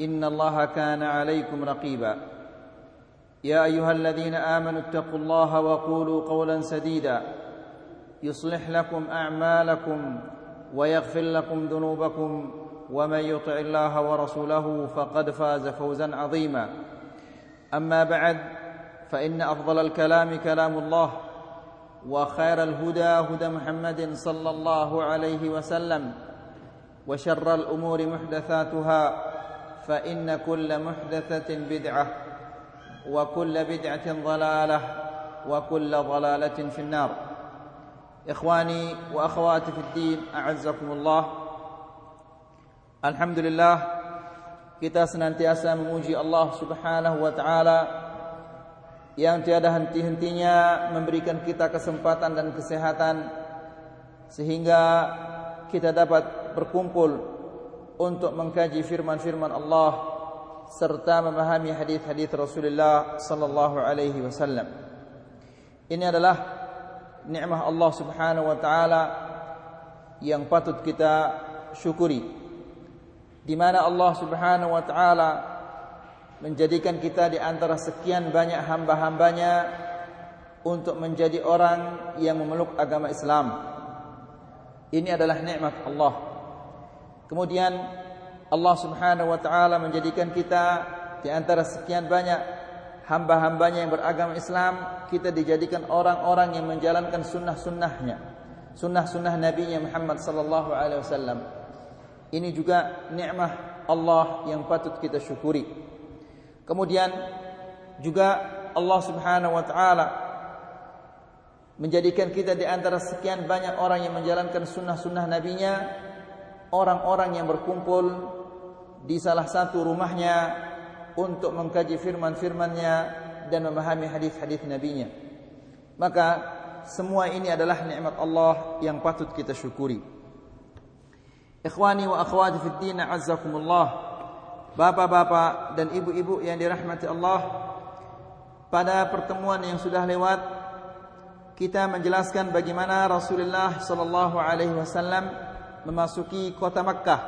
إن الله كان عليكم رقيبا. يا أيها الذين آمنوا اتقوا الله وقولوا قولا سديدا. يصلح لكم أعمالكم ويغفر لكم ذنوبكم. ومن يطع الله ورسوله فقد فاز فوزا عظيما. أما بعد فإن أفضل الكلام كلام الله وخير الهدى هدى محمد صلى الله عليه وسلم وشر الأمور محدثاتها فإن كل محدثة بدعة وكل بدعة ضلالة وكل ضلالة في النار إخواني وأخواتي في الدين أعزكم الله الحمد لله kita senantiasa memuji Allah Subhanahu wa taala yang tiada henti-hentinya memberikan kita kesempatan dan kesehatan sehingga kita dapat berkumpul untuk mengkaji firman-firman Allah serta memahami hadis-hadis Rasulullah sallallahu alaihi wasallam. Ini adalah nikmat Allah Subhanahu wa taala yang patut kita syukuri. Di mana Allah Subhanahu wa taala menjadikan kita di antara sekian banyak hamba-hambanya untuk menjadi orang yang memeluk agama Islam. Ini adalah nikmat Allah. Kemudian Allah Subhanahu wa taala menjadikan kita di antara sekian banyak hamba-hambanya yang beragama Islam, kita dijadikan orang-orang yang menjalankan sunnah-sunnahnya. Sunnah-sunnah Nabi Muhammad sallallahu alaihi wasallam. Ini juga nikmat Allah yang patut kita syukuri. Kemudian juga Allah Subhanahu wa taala menjadikan kita di antara sekian banyak orang yang menjalankan sunnah-sunnah nabinya orang-orang yang berkumpul di salah satu rumahnya untuk mengkaji firman-firmannya dan memahami hadis-hadis nabinya. Maka semua ini adalah nikmat Allah yang patut kita syukuri. Ikhwani wa akhwati fid din azzakumullah. Bapak-bapak dan ibu-ibu yang dirahmati Allah, pada pertemuan yang sudah lewat kita menjelaskan bagaimana Rasulullah sallallahu alaihi wasallam memasuki kota Makkah.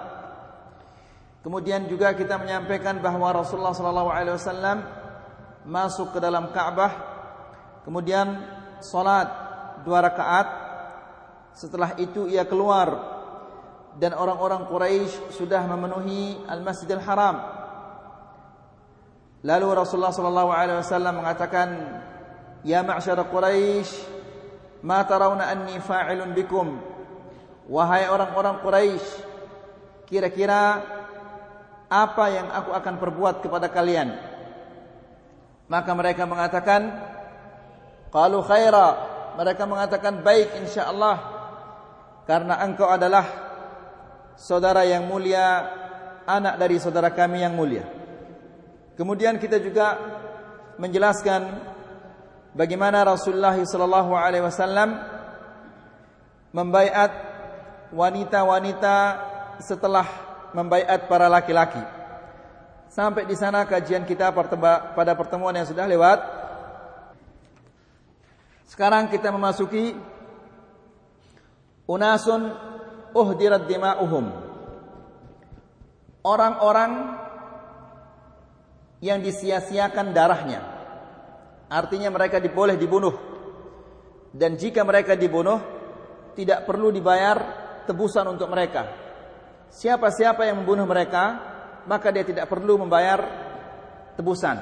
Kemudian juga kita menyampaikan bahwa Rasulullah sallallahu alaihi wasallam masuk ke dalam Ka'bah, kemudian salat dua rakaat. Setelah itu ia keluar dan orang-orang Quraisy sudah memenuhi Al-Masjidil Haram. Lalu Rasulullah sallallahu alaihi wasallam mengatakan, "Ya ma'syar Quraisy, ma tarawna anni fa'ilun bikum?" Wahai orang-orang Quraisy, kira-kira apa yang aku akan perbuat kepada kalian? Maka mereka mengatakan, "Qalu khaira." Mereka mengatakan baik insyaallah karena engkau adalah saudara yang mulia, anak dari saudara kami yang mulia. Kemudian kita juga menjelaskan bagaimana Rasulullah sallallahu alaihi wasallam membaiat wanita-wanita setelah membaiat para laki-laki. Sampai di sana kajian kita pada pertemuan yang sudah lewat. Sekarang kita memasuki unasun uhdirat dima'uhum. Orang-orang yang disia-siakan darahnya. Artinya mereka diboleh dibunuh. Dan jika mereka dibunuh, tidak perlu dibayar tebusan untuk mereka. Siapa-siapa yang membunuh mereka, maka dia tidak perlu membayar tebusan.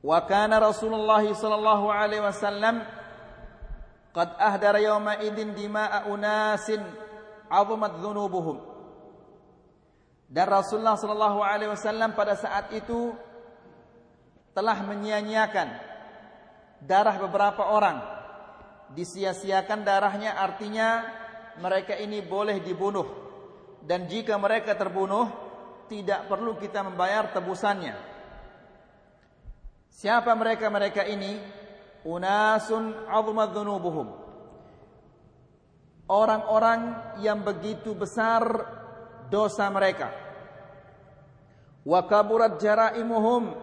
Wa kana Rasulullah sallallahu alaihi wasallam qad ahdara yawma idin dima'a unasin 'azamat dhunubuhum. Dan Rasulullah sallallahu alaihi wasallam pada saat itu telah menyia-nyiakan darah beberapa orang. Disia-siakan darahnya artinya mereka ini boleh dibunuh dan jika mereka terbunuh tidak perlu kita membayar tebusannya. Siapa mereka-mereka ini? Unasun 'azmat dzunubuhum. Orang-orang yang begitu besar dosa mereka. Wa kaburat jaraimuhum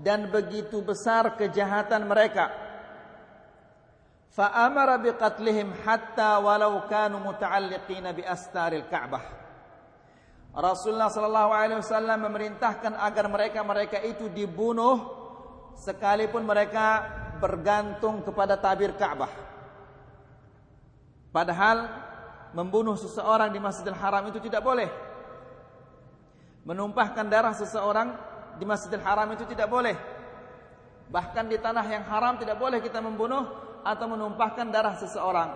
dan begitu besar kejahatan mereka. Biqatlihim hatta walau kanu muta'alliqina bi astaril Ka'bah. Rasulullah sallallahu alaihi wasallam memerintahkan agar mereka-mereka itu dibunuh sekalipun mereka bergantung kepada tabir Ka'bah. Padahal membunuh seseorang di Masjidil Haram itu tidak boleh. Menumpahkan darah seseorang di Masjidil Haram itu tidak boleh. Bahkan di tanah yang haram tidak boleh kita membunuh atau menumpahkan darah seseorang.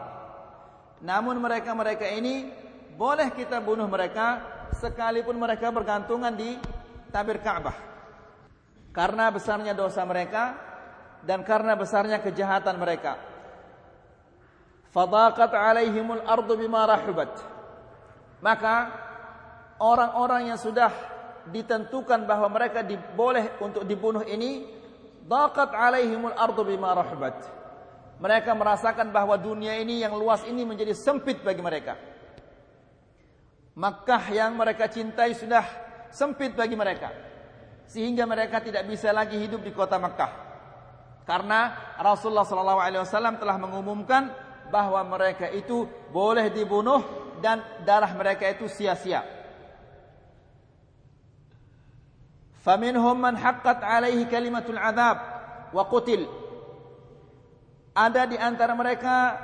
Namun mereka-mereka ini boleh kita bunuh mereka sekalipun mereka bergantungan di tabir Ka'bah. Karena besarnya dosa mereka dan karena besarnya kejahatan mereka. Fadaqat alaihimul ardu bima rahubat. Maka orang-orang yang sudah ditentukan bahwa mereka boleh untuk dibunuh ini daqat alaihimul ardu bima rahubat. Mereka merasakan bahwa dunia ini yang luas ini menjadi sempit bagi mereka. Makkah yang mereka cintai sudah sempit bagi mereka. Sehingga mereka tidak bisa lagi hidup di kota Makkah. Karena Rasulullah SAW telah mengumumkan bahwa mereka itu boleh dibunuh dan darah mereka itu sia-sia. Faminhum man haqqat alaihi kalimatul qutil. Ada di antara mereka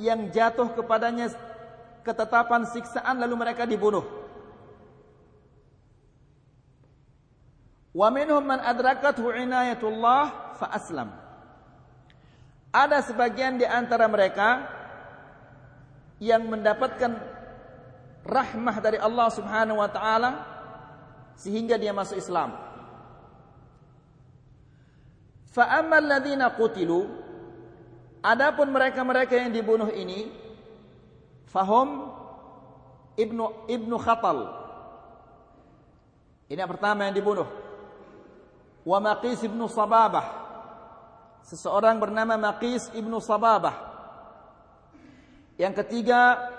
yang jatuh kepadanya ketetapan siksaan lalu mereka dibunuh. Wa minhum man adrakathu inayatullah fa aslam. Ada sebagian di antara mereka yang mendapatkan rahmah dari Allah Subhanahu wa taala sehingga dia masuk Islam. Fa qutilu adapun mereka-mereka yang dibunuh ini fahum ibnu ibnu Khatal. Ini yang pertama yang dibunuh. Wa Maqis ibnu Sababah seseorang bernama Maqis ibnu Sababah. Yang ketiga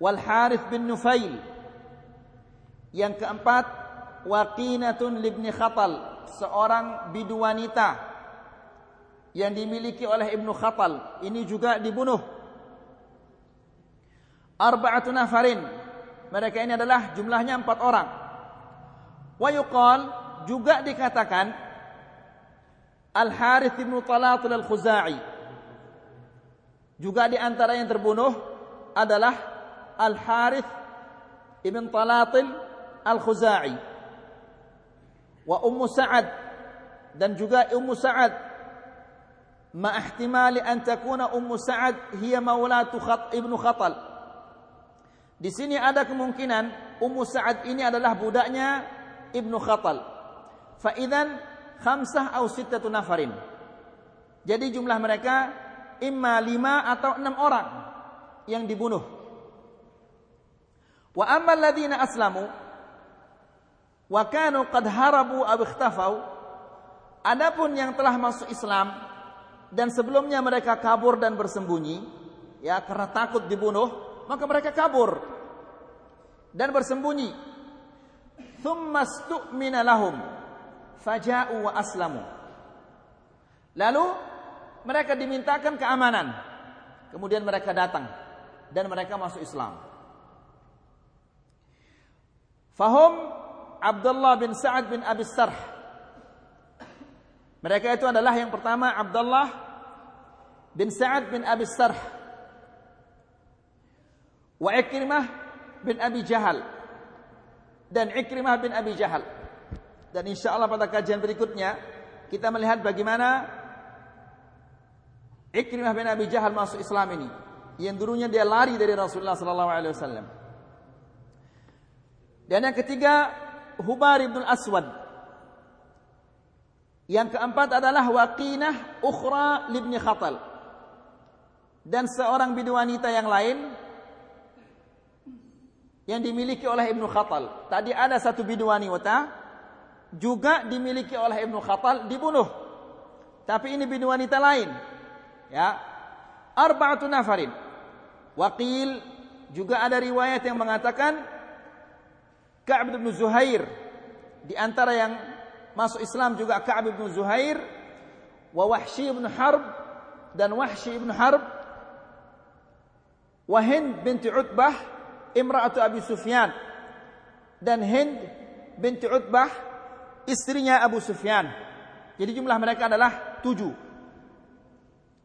Wal Harith bin Nufail. Yang keempat Waqinatun libni Khatal, seorang bidu wanita yang dimiliki oleh Ibnu Khatal. Ini juga dibunuh. Arba'atu nafarin. Mereka ini adalah jumlahnya empat orang. Wa yuqal juga dikatakan Al-Harith bin Talatul Al-Khuzai. Juga di antara yang terbunuh adalah Al-Harith ibn Talatil Al-Khuzai. Wa Ummu Sa'ad dan juga Ummu Sa'ad ma ihtimali an takuna Ummu Sa'ad hiya maulatu Khat ibnu Khatal. Di sini ada kemungkinan Ummu Sa'ad ini adalah budaknya Ibnu Khatal. Fa idzan khamsah au sittatu nafarin. Jadi jumlah mereka imma lima atau enam orang yang dibunuh. Wa amma alladziina aslamu wa kanu qad harabu aw ikhtafau adapun yang telah masuk Islam dan sebelumnya mereka kabur dan bersembunyi ya karena takut dibunuh maka mereka kabur dan bersembunyi thumma lahum faja'u wa aslamu. Lalu mereka dimintakan keamanan. Kemudian mereka datang dan mereka masuk Islam. Fahum Abdullah bin Sa'ad bin Abi Sarh. Mereka itu adalah yang pertama Abdullah bin Sa'ad bin Abi Sarh. Wa Ikrimah bin Abi Jahal dan Ikrimah bin Abi Jahal. Dan insya Allah pada kajian berikutnya kita melihat bagaimana Ikrimah bin Abi Jahal masuk Islam ini. Yang dulunya dia lari dari Rasulullah sallallahu alaihi wasallam. Dan yang ketiga Hubar bin Aswad. Yang keempat adalah Waqinah Ukhra libni Khatal. Dan seorang bidu wanita yang lain yang dimiliki oleh Ibnu Khatal. Tadi ada satu bidu wanita juga dimiliki oleh Ibnu Khatal dibunuh. Tapi ini bidu wanita lain. Ya. Arba'atu nafarin. Waqil juga ada riwayat yang mengatakan Ka'ab bin Zuhair di antara yang masuk Islam juga Ka'ab bin Zuhair wa Wahsy bin Harb dan Wahsy bin Harb wa Hind binti Utbah imra'atu Abi Sufyan dan Hind binti Utbah istrinya Abu Sufyan. Jadi jumlah mereka adalah tujuh.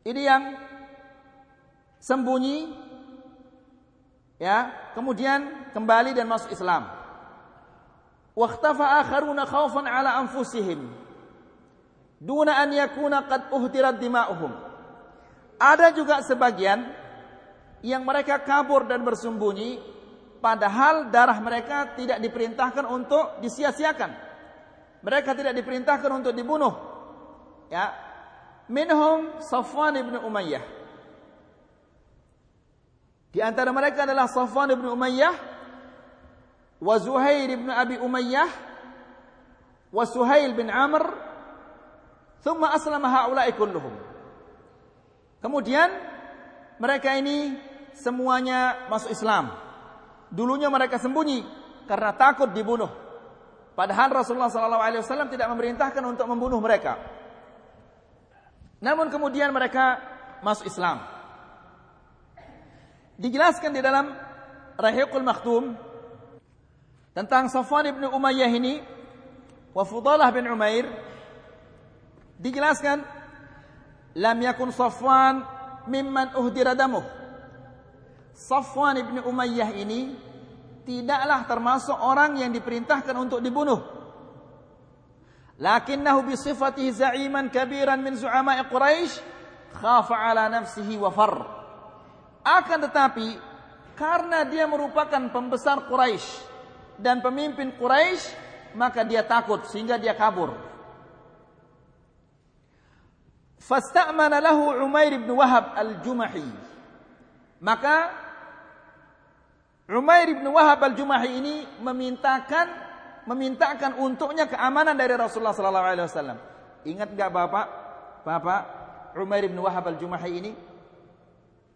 Ini yang sembunyi ya, kemudian kembali dan masuk Islam. Waqtafa akharuna khaufan ala anfusihim duna an yakuna qad uhtirat dima'uhum. Ada juga sebagian yang mereka kabur dan bersembunyi padahal darah mereka tidak diperintahkan untuk disia-siakan. Mereka tidak diperintahkan untuk dibunuh. Ya. Minhum Safwan ibn Umayyah. Di antara mereka adalah Safwan ibn Umayyah ibn Abi Umayyah wa Suhail bin Amr thumma aslama haula'i kulluhum. Kemudian mereka ini semuanya masuk Islam. Dulunya mereka sembunyi karena takut dibunuh. Padahal Rasulullah SAW tidak memerintahkan untuk membunuh mereka. Namun kemudian mereka masuk Islam. Dijelaskan di dalam Rahiqul Maktum tentang Safwan bin Umayyah ini wa Fudalah bin Umair dijelaskan lam yakun Safwan mimman uhdira damuh Safwan ibn Umayyah ini tidaklah termasuk orang yang diperintahkan untuk dibunuh. Lakinnahu bi sifatihi za'iman kabiran min zu'ama'i Quraisy khafa ala nafsihi wa far. Akan tetapi karena dia merupakan pembesar Quraisy dan pemimpin Quraisy maka dia takut sehingga dia kabur. Fasta'mana lahu Umair bin Wahab al-Jumahi. Maka Umair bin Wahab al-Jumahi ini memintakan memintakan untuknya keamanan dari Rasulullah sallallahu alaihi wasallam. Ingat enggak Bapak? Bapak Umair bin Wahab al-Jumahi ini?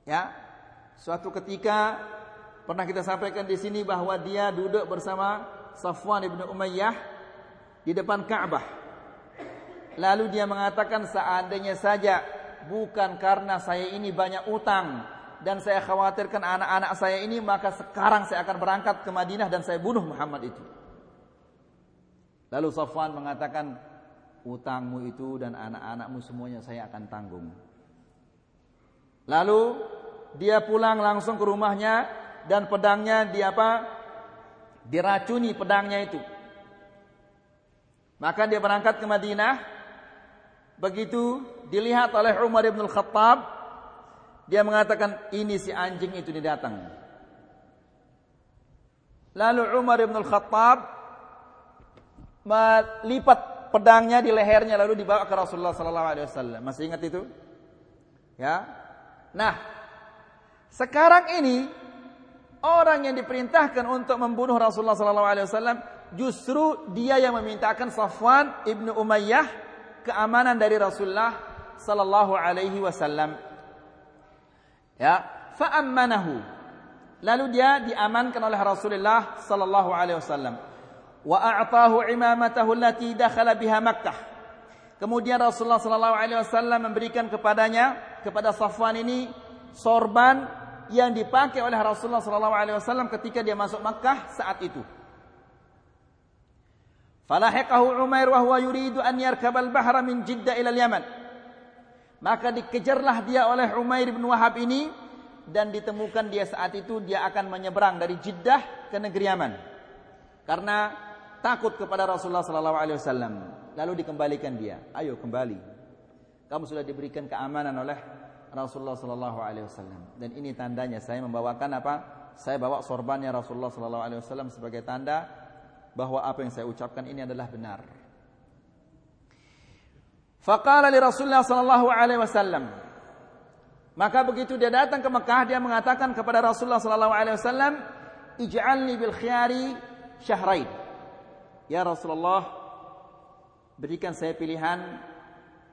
Ya. Suatu ketika pernah kita sampaikan di sini bahwa dia duduk bersama Safwan bin Umayyah di depan Ka'bah. Lalu dia mengatakan seandainya saja bukan karena saya ini banyak utang dan saya khawatirkan anak-anak saya ini maka sekarang saya akan berangkat ke Madinah dan saya bunuh Muhammad itu. Lalu Safwan mengatakan utangmu itu dan anak-anakmu semuanya saya akan tanggung. Lalu dia pulang langsung ke rumahnya dan pedangnya di apa? diracuni pedangnya itu. Maka dia berangkat ke Madinah. Begitu dilihat oleh Umar bin Khattab dia mengatakan ini si anjing itu didatang. Lalu Umar bin Al-Khattab melipat pedangnya di lehernya lalu dibawa ke Rasulullah sallallahu alaihi wasallam. Masih ingat itu? Ya. Nah, sekarang ini orang yang diperintahkan untuk membunuh Rasulullah sallallahu alaihi wasallam justru dia yang memintakan Safwan ibnu Umayyah keamanan dari Rasulullah sallallahu alaihi wasallam. Ya, fa'ammanahu. Lalu dia diamankan oleh Rasulullah sallallahu alaihi wasallam. Wa a'tahu imamatahu allati dakhala biha Makkah. Kemudian Rasulullah sallallahu alaihi wasallam memberikan kepadanya kepada Safwan ini sorban yang dipakai oleh Rasulullah wasallam ketika dia masuk Makkah saat itu. Falahiqahu Umair wa huwa yuridu an yarkabal bahra min Jiddah ila Yaman. Maka dikejarlah dia oleh Umair bin Wahab ini dan ditemukan dia saat itu dia akan menyeberang dari Jeddah ke negeri Yaman. Karena takut kepada Rasulullah wasallam. Lalu dikembalikan dia, "Ayo kembali. Kamu sudah diberikan keamanan oleh Rasulullah sallallahu alaihi wasallam." Dan ini tandanya saya membawakan apa? Saya bawa sorbannya Rasulullah sallallahu alaihi wasallam sebagai tanda bahwa apa yang saya ucapkan ini adalah benar. Faqala li Rasulullah sallallahu alaihi wasallam, maka begitu dia datang ke Mekah dia mengatakan kepada Rasulullah sallallahu alaihi wasallam, "Ij'alni bil khiyari syahrain." Ya Rasulullah, berikan saya pilihan,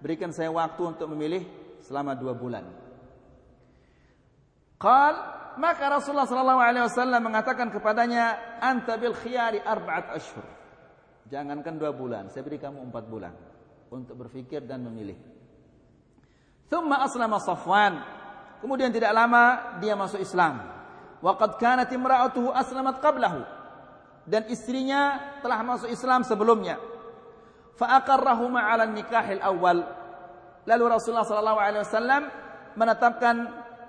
berikan saya waktu untuk memilih selama dua bulan. Qal maka Rasulullah sallallahu alaihi wasallam mengatakan kepadanya, "Anta bil khiyari arba'at ashhur." Jangankan dua bulan, saya beri kamu empat bulan untuk berfikir dan memilih. Thumma aslama Safwan. Kemudian tidak lama dia masuk Islam. Wa qad kanat imra'atuhu aslamat qablahu. Dan istrinya telah masuk Islam sebelumnya. Fa aqarrahuma 'ala nikahil awal. Lalu Rasulullah sallallahu alaihi wasallam menetapkan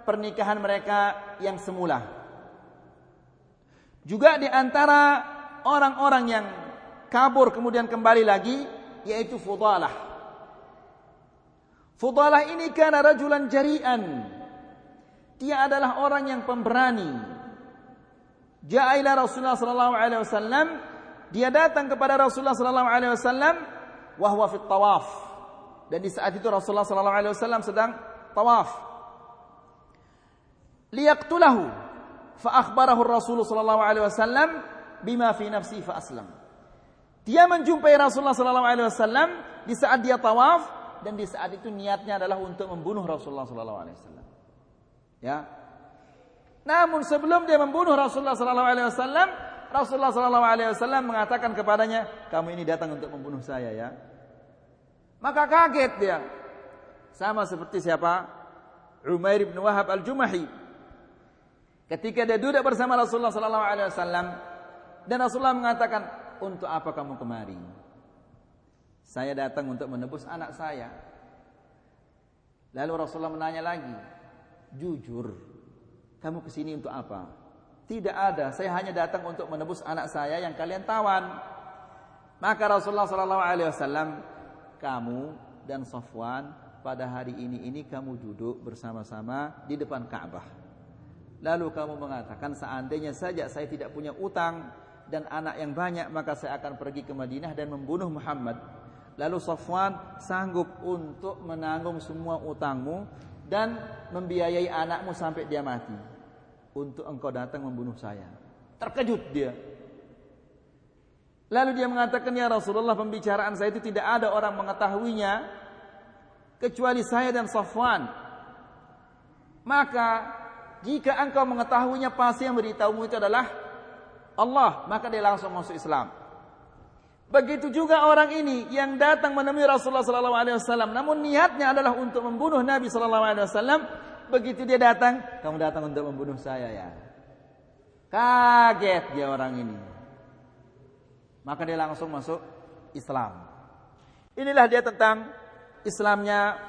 pernikahan mereka yang semula. Juga di antara orang-orang yang kabur kemudian kembali lagi yaitu Fudalah Fudalah ini karena rajulan jari'an. Dia adalah orang yang pemberani. Ja'ila Rasulullah sallallahu alaihi wasallam, dia datang kepada Rasulullah sallallahu alaihi wasallam wahwa fit tawaf. Dan di saat itu Rasulullah sallallahu alaihi wasallam sedang tawaf. Liyaqtulahu fa akhbarahu Rasulullah sallallahu alaihi wasallam bima fi nafsi fa aslam. Dia menjumpai Rasulullah sallallahu alaihi wasallam di saat dia tawaf dan di saat itu niatnya adalah untuk membunuh Rasulullah sallallahu alaihi wasallam. Ya. Namun sebelum dia membunuh Rasulullah sallallahu alaihi wasallam, Rasulullah sallallahu alaihi wasallam mengatakan kepadanya, "Kamu ini datang untuk membunuh saya ya." Maka kaget dia. Sama seperti siapa? Umair bin Wahab Al-Jumahi. Ketika dia duduk bersama Rasulullah sallallahu alaihi wasallam dan Rasulullah mengatakan, "Untuk apa kamu kemari?" Saya datang untuk menebus anak saya. Lalu Rasulullah menanya lagi, jujur, kamu ke sini untuk apa? Tidak ada, saya hanya datang untuk menebus anak saya yang kalian tawan. Maka Rasulullah Shallallahu Alaihi Wasallam, kamu dan Safwan pada hari ini ini kamu duduk bersama-sama di depan Ka'bah. Lalu kamu mengatakan seandainya saja saya tidak punya utang dan anak yang banyak maka saya akan pergi ke Madinah dan membunuh Muhammad Lalu Safwan sanggup untuk menanggung semua utangmu dan membiayai anakmu sampai dia mati. Untuk engkau datang membunuh saya. Terkejut dia. Lalu dia mengatakan, Ya Rasulullah pembicaraan saya itu tidak ada orang mengetahuinya. Kecuali saya dan Safwan. Maka jika engkau mengetahuinya pasti yang beritahumu itu adalah Allah. Maka dia langsung masuk Islam. Begitu juga orang ini yang datang menemui Rasulullah sallallahu alaihi wasallam namun niatnya adalah untuk membunuh Nabi sallallahu alaihi wasallam. Begitu dia datang, kamu datang untuk membunuh saya ya. Kaget dia orang ini. Maka dia langsung masuk Islam. Inilah dia tentang Islamnya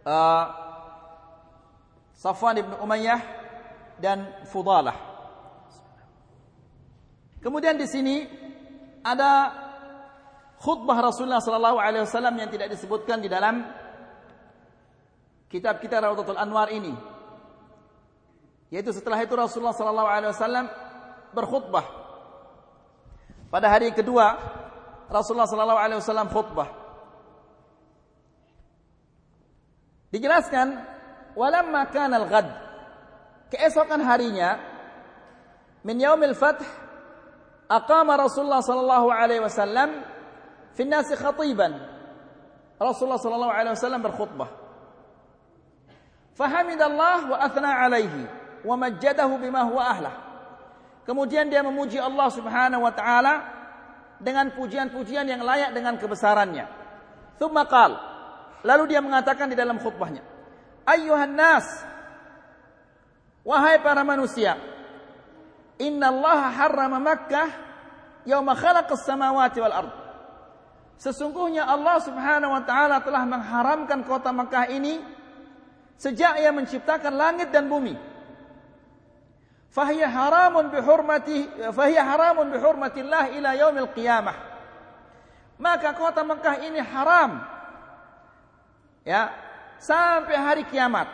uh, Safwan ibn Umayyah dan Fudalah. Kemudian di sini ada khutbah Rasulullah sallallahu alaihi wasallam yang tidak disebutkan di dalam kitab kita Raudhatul Anwar ini. Yaitu setelah itu Rasulullah sallallahu alaihi wasallam berkhutbah. Pada hari kedua Rasulullah sallallahu alaihi wasallam khutbah. Dijelaskan walamma kana al-ghad keesokan harinya min yaumil fath aqama Rasulullah sallallahu alaihi wasallam fi nasi khatiban. Rasulullah sallallahu alaihi wasallam berkhutbah. Fahamidallah wa athna alaihi wa majjadahu bima huwa ahlah. Kemudian dia memuji Allah Subhanahu wa taala dengan pujian-pujian yang layak dengan kebesarannya. Thumma qal. Lalu dia mengatakan di dalam khutbahnya, "Ayyuhan nas, wahai para manusia, Inna Allah harrama Makkah yauma khalaqas samawati wal ard. Sesungguhnya Allah Subhanahu wa taala telah mengharamkan kota Makkah ini sejak ia menciptakan langit dan bumi. Fahiya haramun bihurmati fahiya haramun bihurmatillah ila yaumil qiyamah. Maka kota Mekah ini haram ya sampai hari kiamat.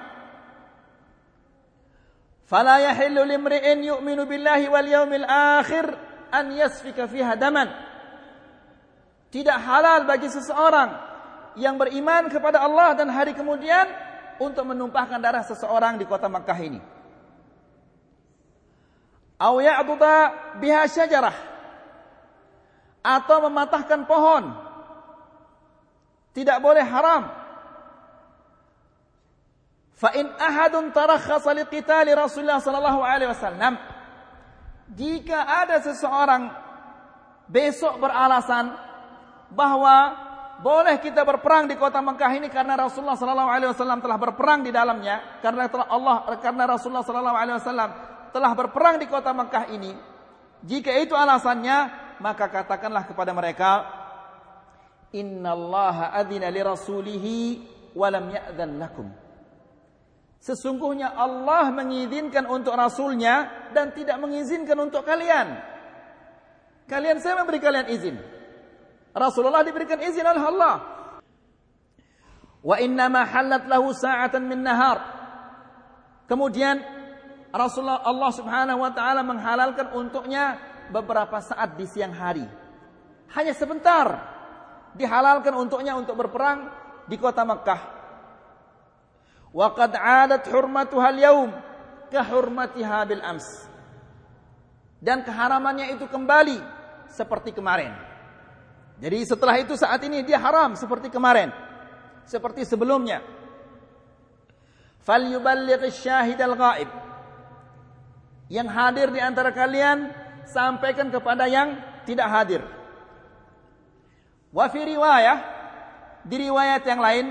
Fala yahillu limri'in yu'minu billahi wal yaumil akhir an yasfika fiha daman. Tidak halal bagi seseorang yang beriman kepada Allah dan hari kemudian untuk menumpahkan darah seseorang di kota Makkah ini. Au ya'duda biha syajarah atau mematahkan pohon. Tidak boleh haram. Fa in ahadun tarakhasa liqitali Rasulullah sallallahu alaihi wasallam jika ada seseorang besok beralasan bahwa boleh kita berperang di kota Mekah ini karena Rasulullah sallallahu alaihi wasallam telah berperang di dalamnya karena telah Allah karena Rasulullah sallallahu alaihi wasallam telah berperang di kota Mekah ini jika itu alasannya maka katakanlah kepada mereka innallaha adzina li rasulihi wa lam ya'dzan lakum Sesungguhnya Allah mengizinkan untuk Rasulnya dan tidak mengizinkan untuk kalian. Kalian saya memberi kalian izin. Rasulullah diberikan izin oleh Allah. Wa inna ma halat lahu sa'atan min nahar. Kemudian Rasulullah Allah Subhanahu wa taala menghalalkan untuknya beberapa saat di siang hari. Hanya sebentar dihalalkan untuknya untuk berperang di kota Makkah. Wa qad 'adat hurmatuha al-yawm ka hurmatiha bil ams. Dan keharamannya itu kembali seperti kemarin. Jadi setelah itu saat ini dia haram seperti kemarin. Seperti sebelumnya. Falyuballigh syahid al-ghaib. Yang hadir di antara kalian sampaikan kepada yang tidak hadir. Wa fi riwayah di riwayat yang lain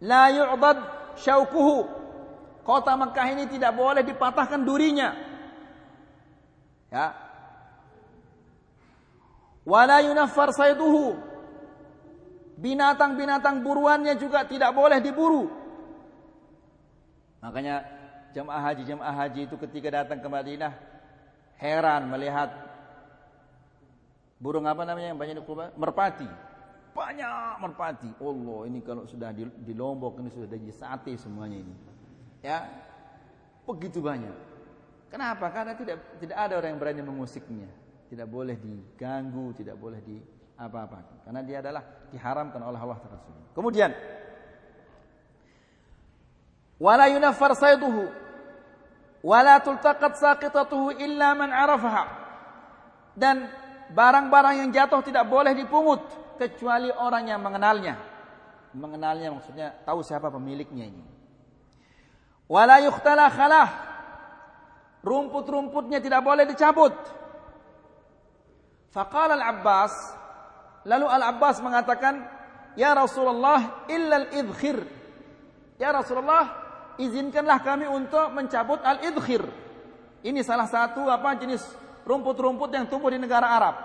la yu'dad syaukuhu. Kota Mekah ini tidak boleh dipatahkan durinya. Ya, wala yunaffar sayduhu binatang-binatang buruannya juga tidak boleh diburu makanya jemaah haji jemaah haji itu ketika datang ke Madinah heran melihat burung apa namanya yang banyak di merpati. Banyak merpati. Allah ini kalau sudah di, di Lombok ini sudah jadi sate semuanya ini. Ya begitu banyak. Kenapa? Karena tidak tidak ada orang yang berani mengusiknya. Tidak boleh diganggu, tidak boleh di apa-apa. Karena dia adalah diharamkan oleh Allah Rasul. Kemudian wala yunaffar sayduhu wala tultaqat saqitatuhu illa man arafaha. Dan barang-barang yang jatuh tidak boleh dipungut kecuali orang yang mengenalnya. Mengenalnya maksudnya tahu siapa pemiliknya ini. Wala yukhtala khalah. Rumput-rumputnya tidak boleh dicabut Faqala al-Abbas, lalu al-Abbas mengatakan, "Ya Rasulullah, illa al-idkhir." Ya Rasulullah, izinkanlah kami untuk mencabut al-idkhir. Ini salah satu apa jenis rumput-rumput yang tumbuh di negara Arab.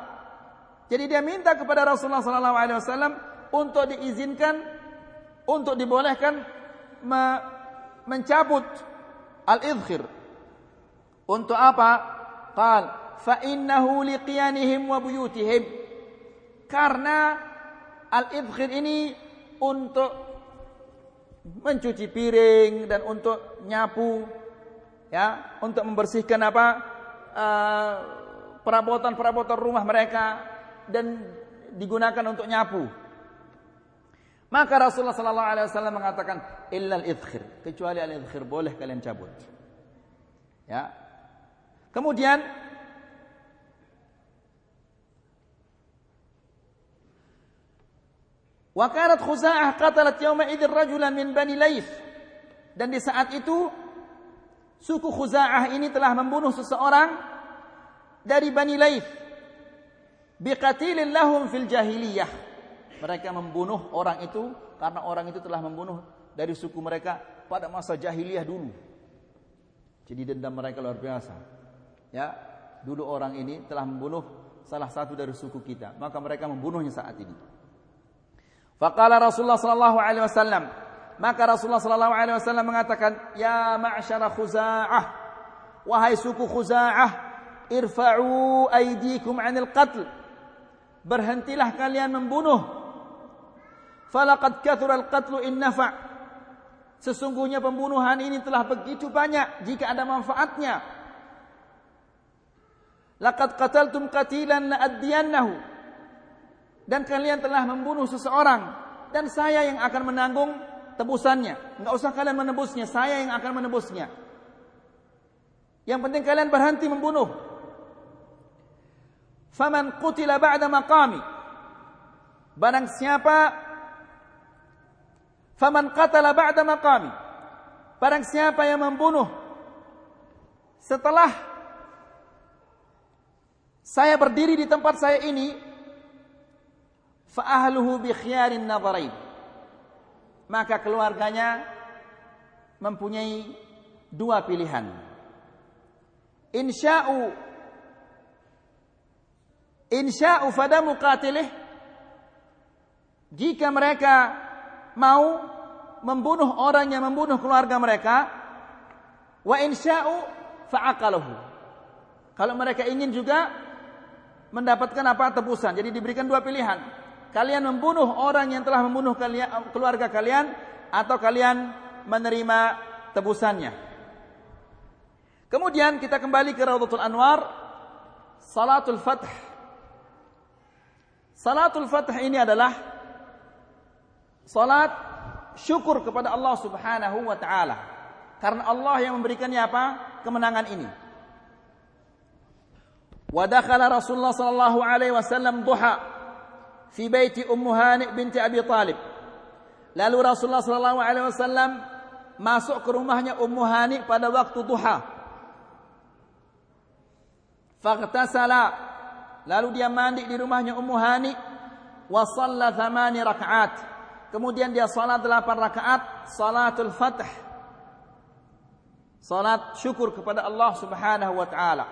Jadi dia minta kepada Rasulullah sallallahu alaihi wasallam untuk diizinkan untuk dibolehkan me mencabut al-idkhir. Untuk apa? Qal fa innahu liqiyanihim wa buyutihim. Karena al-idkhir ini untuk mencuci piring dan untuk nyapu ya, untuk membersihkan apa? Uh, perabotan-perabotan rumah mereka dan digunakan untuk nyapu. Maka Rasulullah sallallahu alaihi wasallam mengatakan illal idkhir, kecuali al-idkhir boleh kalian cabut. Ya. Kemudian Wa kanat Khuza'ah qatalat yawma idzin rajulan min Bani Laif. Dan di saat itu suku Khuza'ah ini telah membunuh seseorang dari Bani Laif. Biqatilin lahum fil jahiliyah. Mereka membunuh orang itu karena orang itu telah membunuh dari suku mereka pada masa jahiliyah dulu. Jadi dendam mereka luar biasa. Ya, dulu orang ini telah membunuh salah satu dari suku kita, maka mereka membunuhnya saat ini. Faqala Rasulullah sallallahu alaihi wasallam, Maka Rasulullah sallallahu alaihi wasallam mengatakan, "Ya ma'syara Khuza'ah, wahai suku Khuza'ah, irfa'u aydikum 'anil qatl." Berhentilah kalian membunuh. Falaqad kathura al-qatlu in nafa'. Sesungguhnya pembunuhan ini telah begitu banyak jika ada manfaatnya. Laqad qataltum qatilan la'addiyannahu. Dan kalian telah membunuh seseorang dan saya yang akan menanggung tebusannya. Enggak usah kalian menebusnya, saya yang akan menebusnya. Yang penting kalian berhenti membunuh. Faman qutila ba'da maqami. Barang siapa Faman qatala ba'da maqami. Barang siapa yang membunuh setelah saya berdiri di tempat saya ini fa ahluhu bi khiyarin nadharain maka keluarganya mempunyai dua pilihan. Insya'u insya'u fadamu qatilih jika mereka mau membunuh orang yang membunuh keluarga mereka wa insya'u fa'aqaluhu. Kalau mereka ingin juga mendapatkan apa? Tebusan. Jadi diberikan dua pilihan kalian membunuh orang yang telah membunuh kalian, keluarga kalian atau kalian menerima tebusannya. Kemudian kita kembali ke Raudhatul Anwar, Salatul Fath. Salatul Fath ini adalah salat syukur kepada Allah Subhanahu wa taala. Karena Allah yang memberikannya apa? Kemenangan ini. Wa dakhala Rasulullah sallallahu alaihi wasallam duha fi baiti Ummu binti Abi Talib. Lalu Rasulullah sallallahu alaihi wasallam masuk ke rumahnya Ummu Hani pada waktu duha. Faghtasala lalu dia mandi di rumahnya Ummu Hani wa shalla thamani rakaat. Kemudian dia salat delapan rakaat salatul fath. Salat syukur kepada Allah Subhanahu wa taala.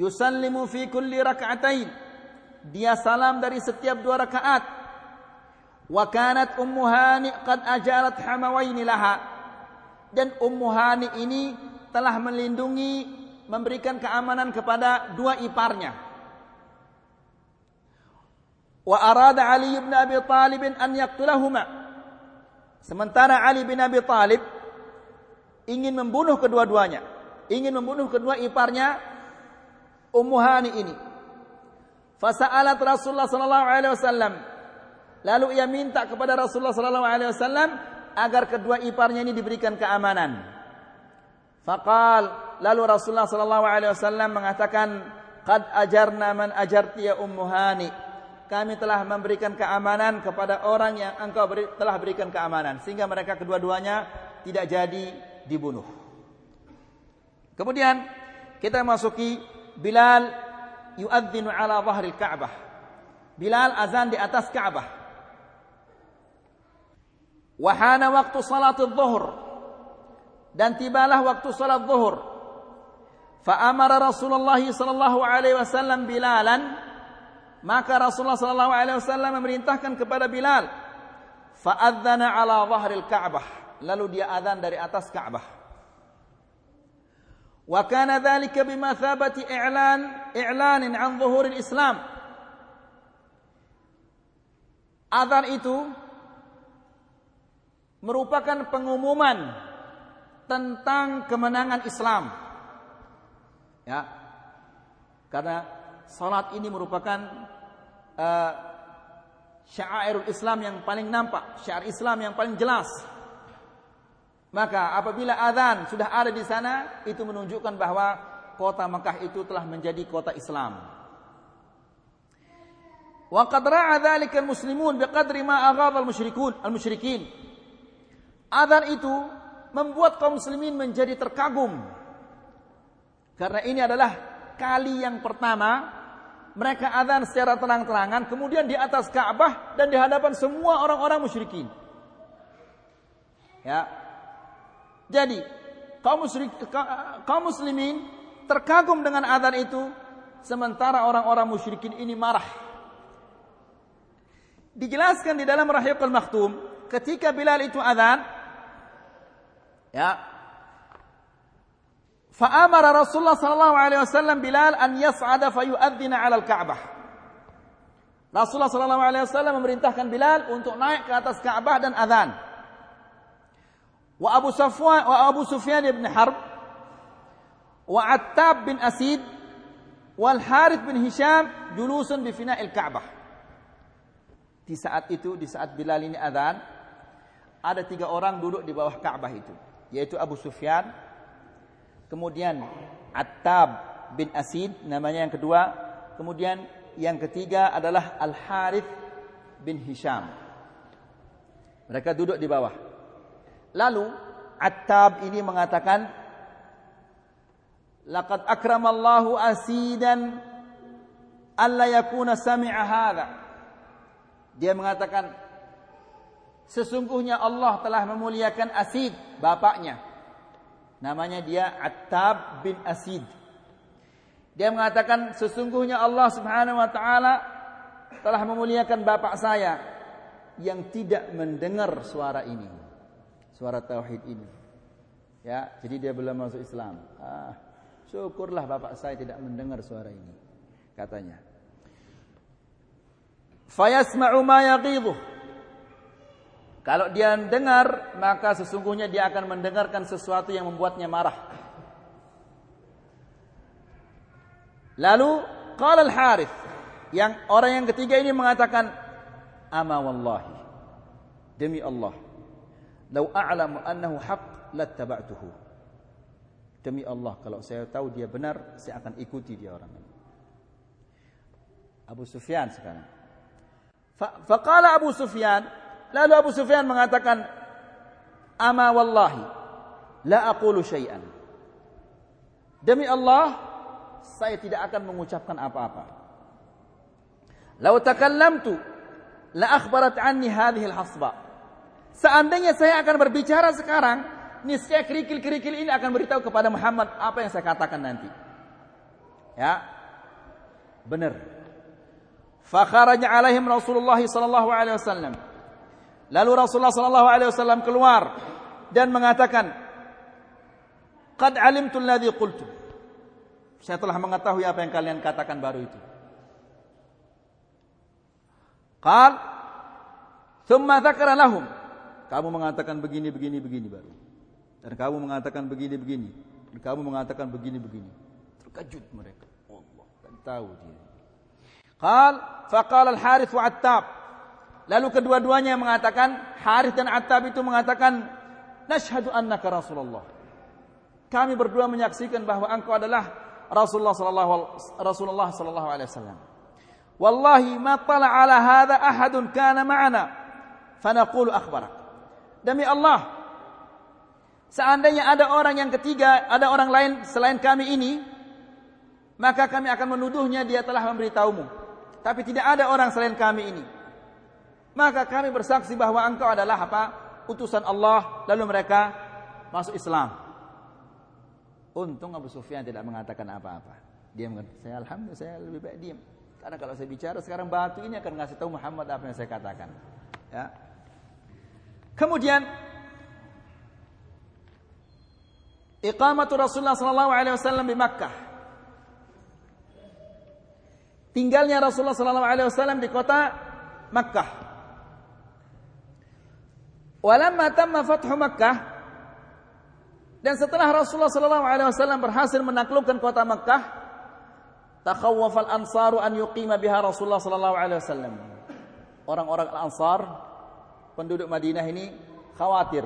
Yusallimu fi kulli rak'atain dia salam dari setiap dua rakaat. Wa kanat Ummu Hani qad ajarat hamawaini laha. Dan Ummu Hani ini telah melindungi memberikan keamanan kepada dua iparnya. Wa arada Ali bin Abi Talib an yaqtulahuma. Sementara Ali bin Abi Talib ingin membunuh kedua-duanya, ingin membunuh kedua iparnya Ummu Hani ini. Fasa'alat Rasulullah sallallahu alaihi wasallam. Lalu ia minta kepada Rasulullah sallallahu alaihi wasallam agar kedua iparnya ini diberikan keamanan. Faqal lalu Rasulullah sallallahu alaihi wasallam mengatakan qad ajarna man ajarti ya ummu hani. Kami telah memberikan keamanan kepada orang yang engkau beri, telah berikan keamanan sehingga mereka kedua-duanya tidak jadi dibunuh. Kemudian kita masuki Bilal yuadzinu ala dhahril Ka'bah. Bilal azan di atas Ka'bah. Wahana waktu salat zuhur dan tibalah waktu salat zuhur. Fa'amara Rasulullah sallallahu alaihi wasallam Bilalan maka Rasulullah sallallahu alaihi wasallam memerintahkan kepada Bilal fa'adzana ala dhahril Ka'bah lalu dia azan dari atas Ka'bah وكان ذلك بمثابة إعلان إعلان عن ظهور الإسلام Adhan itu merupakan pengumuman tentang kemenangan Islam. Ya. Karena salat ini merupakan uh, syairul Islam yang paling nampak, syair Islam yang paling jelas. Maka apabila azan sudah ada di sana, itu menunjukkan bahwa kota Mekah itu telah menjadi kota Islam. Wa qad ra'a dzalika al-muslimun biqadri ma aghadha al-musyrikun al-musyrikin. Azan itu membuat kaum muslimin menjadi terkagum. Karena ini adalah kali yang pertama mereka azan secara terang-terangan kemudian di atas Ka'bah dan di hadapan semua orang-orang musyrikin. Ya, jadi kaum musyrik kaum muslimin terkagum dengan adzan itu sementara orang-orang musyrikin ini marah. Dijelaskan di dalam Rahiqul Maktum ketika Bilal itu azan ya فأمر رسول الله صلى الله عليه وسلم بلال أن يصعد فيؤذن على الكعبة Rasulullah sallallahu alaihi wasallam memerintahkan Bilal untuk naik ke atas Ka'bah dan azan. Sufyan ibn Harb wa Attab bin Asid wal Harith bin Hisham julusun bi fina'il Ka'bah. Di saat itu, di saat Bilal ini azan, ada tiga orang duduk di bawah Ka'bah itu, yaitu Abu Sufyan, kemudian Attab bin Asid namanya yang kedua, kemudian yang ketiga adalah Al Harith bin Hisham. Mereka duduk di bawah. Lalu Attab ini mengatakan, "Laqad akramallahu asidan alla yakuna sami'a hadha." Dia mengatakan, sesungguhnya Allah telah memuliakan Asid, bapaknya. Namanya dia Attab bin Asid. Dia mengatakan sesungguhnya Allah Subhanahu wa taala telah memuliakan bapak saya yang tidak mendengar suara ini. Suara tauhid ini. Ya, jadi dia belum masuk Islam. Ah, syukurlah bapak saya tidak mendengar suara ini. Katanya. Fayasma'u ma. Kalau dia dengar, maka sesungguhnya dia akan mendengarkan sesuatu yang membuatnya marah. Lalu qala al-Harith yang orang yang ketiga ini mengatakan ama wallahi demi Allah lau a'lamu annahu haq lattaba'tuhu demi Allah kalau saya tahu dia benar saya akan ikuti dia orang ini Abu Sufyan sekarang faqala Abu Sufyan lalu Abu Sufyan mengatakan ama wallahi la aqulu syai'an demi Allah saya tidak akan mengucapkan apa-apa. Lau takallamtu la akhbarat anni hadhihi al-hasba. Seandainya saya akan berbicara sekarang, niscaya kerikil-kerikil ini akan beritahu kepada Muhammad apa yang saya katakan nanti. Ya. Benar. Fakharaja alaihim Rasulullah sallallahu alaihi wasallam. Lalu Rasulullah sallallahu alaihi wasallam keluar dan mengatakan, "Qad alimtu alladhi qultu." Saya telah mengetahui apa yang kalian katakan baru itu. Qal Thumma dzakara lahum. Kamu mengatakan begini begini begini baru. Dan kamu mengatakan begini begini. Dan kamu mengatakan begini begini. Terkejut mereka. Allah dan tahu dia. Qal faqala al-Harith wa. Lalu kedua-duanya mengatakan Harith dan Attab itu mengatakan nashhadu annaka Rasulullah. Kami berdua menyaksikan bahwa engkau adalah Rasulullah sallallahu Rasulullah sallallahu alaihi wasallam. Wallahi ma tala ala hadha ahadun kana ma'ana fanaqulu akhbarak. Demi Allah seandainya ada orang yang ketiga, ada orang lain selain kami ini, maka kami akan menuduhnya dia telah memberitahumu. Tapi tidak ada orang selain kami ini. Maka kami bersaksi bahwa engkau adalah apa? utusan Allah lalu mereka masuk Islam. Untung Abu Sufyan tidak mengatakan apa-apa. Dia mengatakan, saya alhamdulillah saya lebih baik diam. Karena kalau saya bicara sekarang batu ini akan ngasih tahu Muhammad apa yang saya katakan. Ya. Kemudian iqamatu Rasulullah sallallahu alaihi wasallam di Makkah. Tinggalnya Rasulullah sallallahu alaihi wasallam di kota Makkah. Walamma tamma fathu Makkah dan setelah Rasulullah sallallahu alaihi wasallam berhasil menaklukkan kota Makkah, takhawwafal ansaru an yuqima biha Rasulullah sallallahu alaihi wasallam. Orang-orang Ansar penduduk Madinah ini khawatir.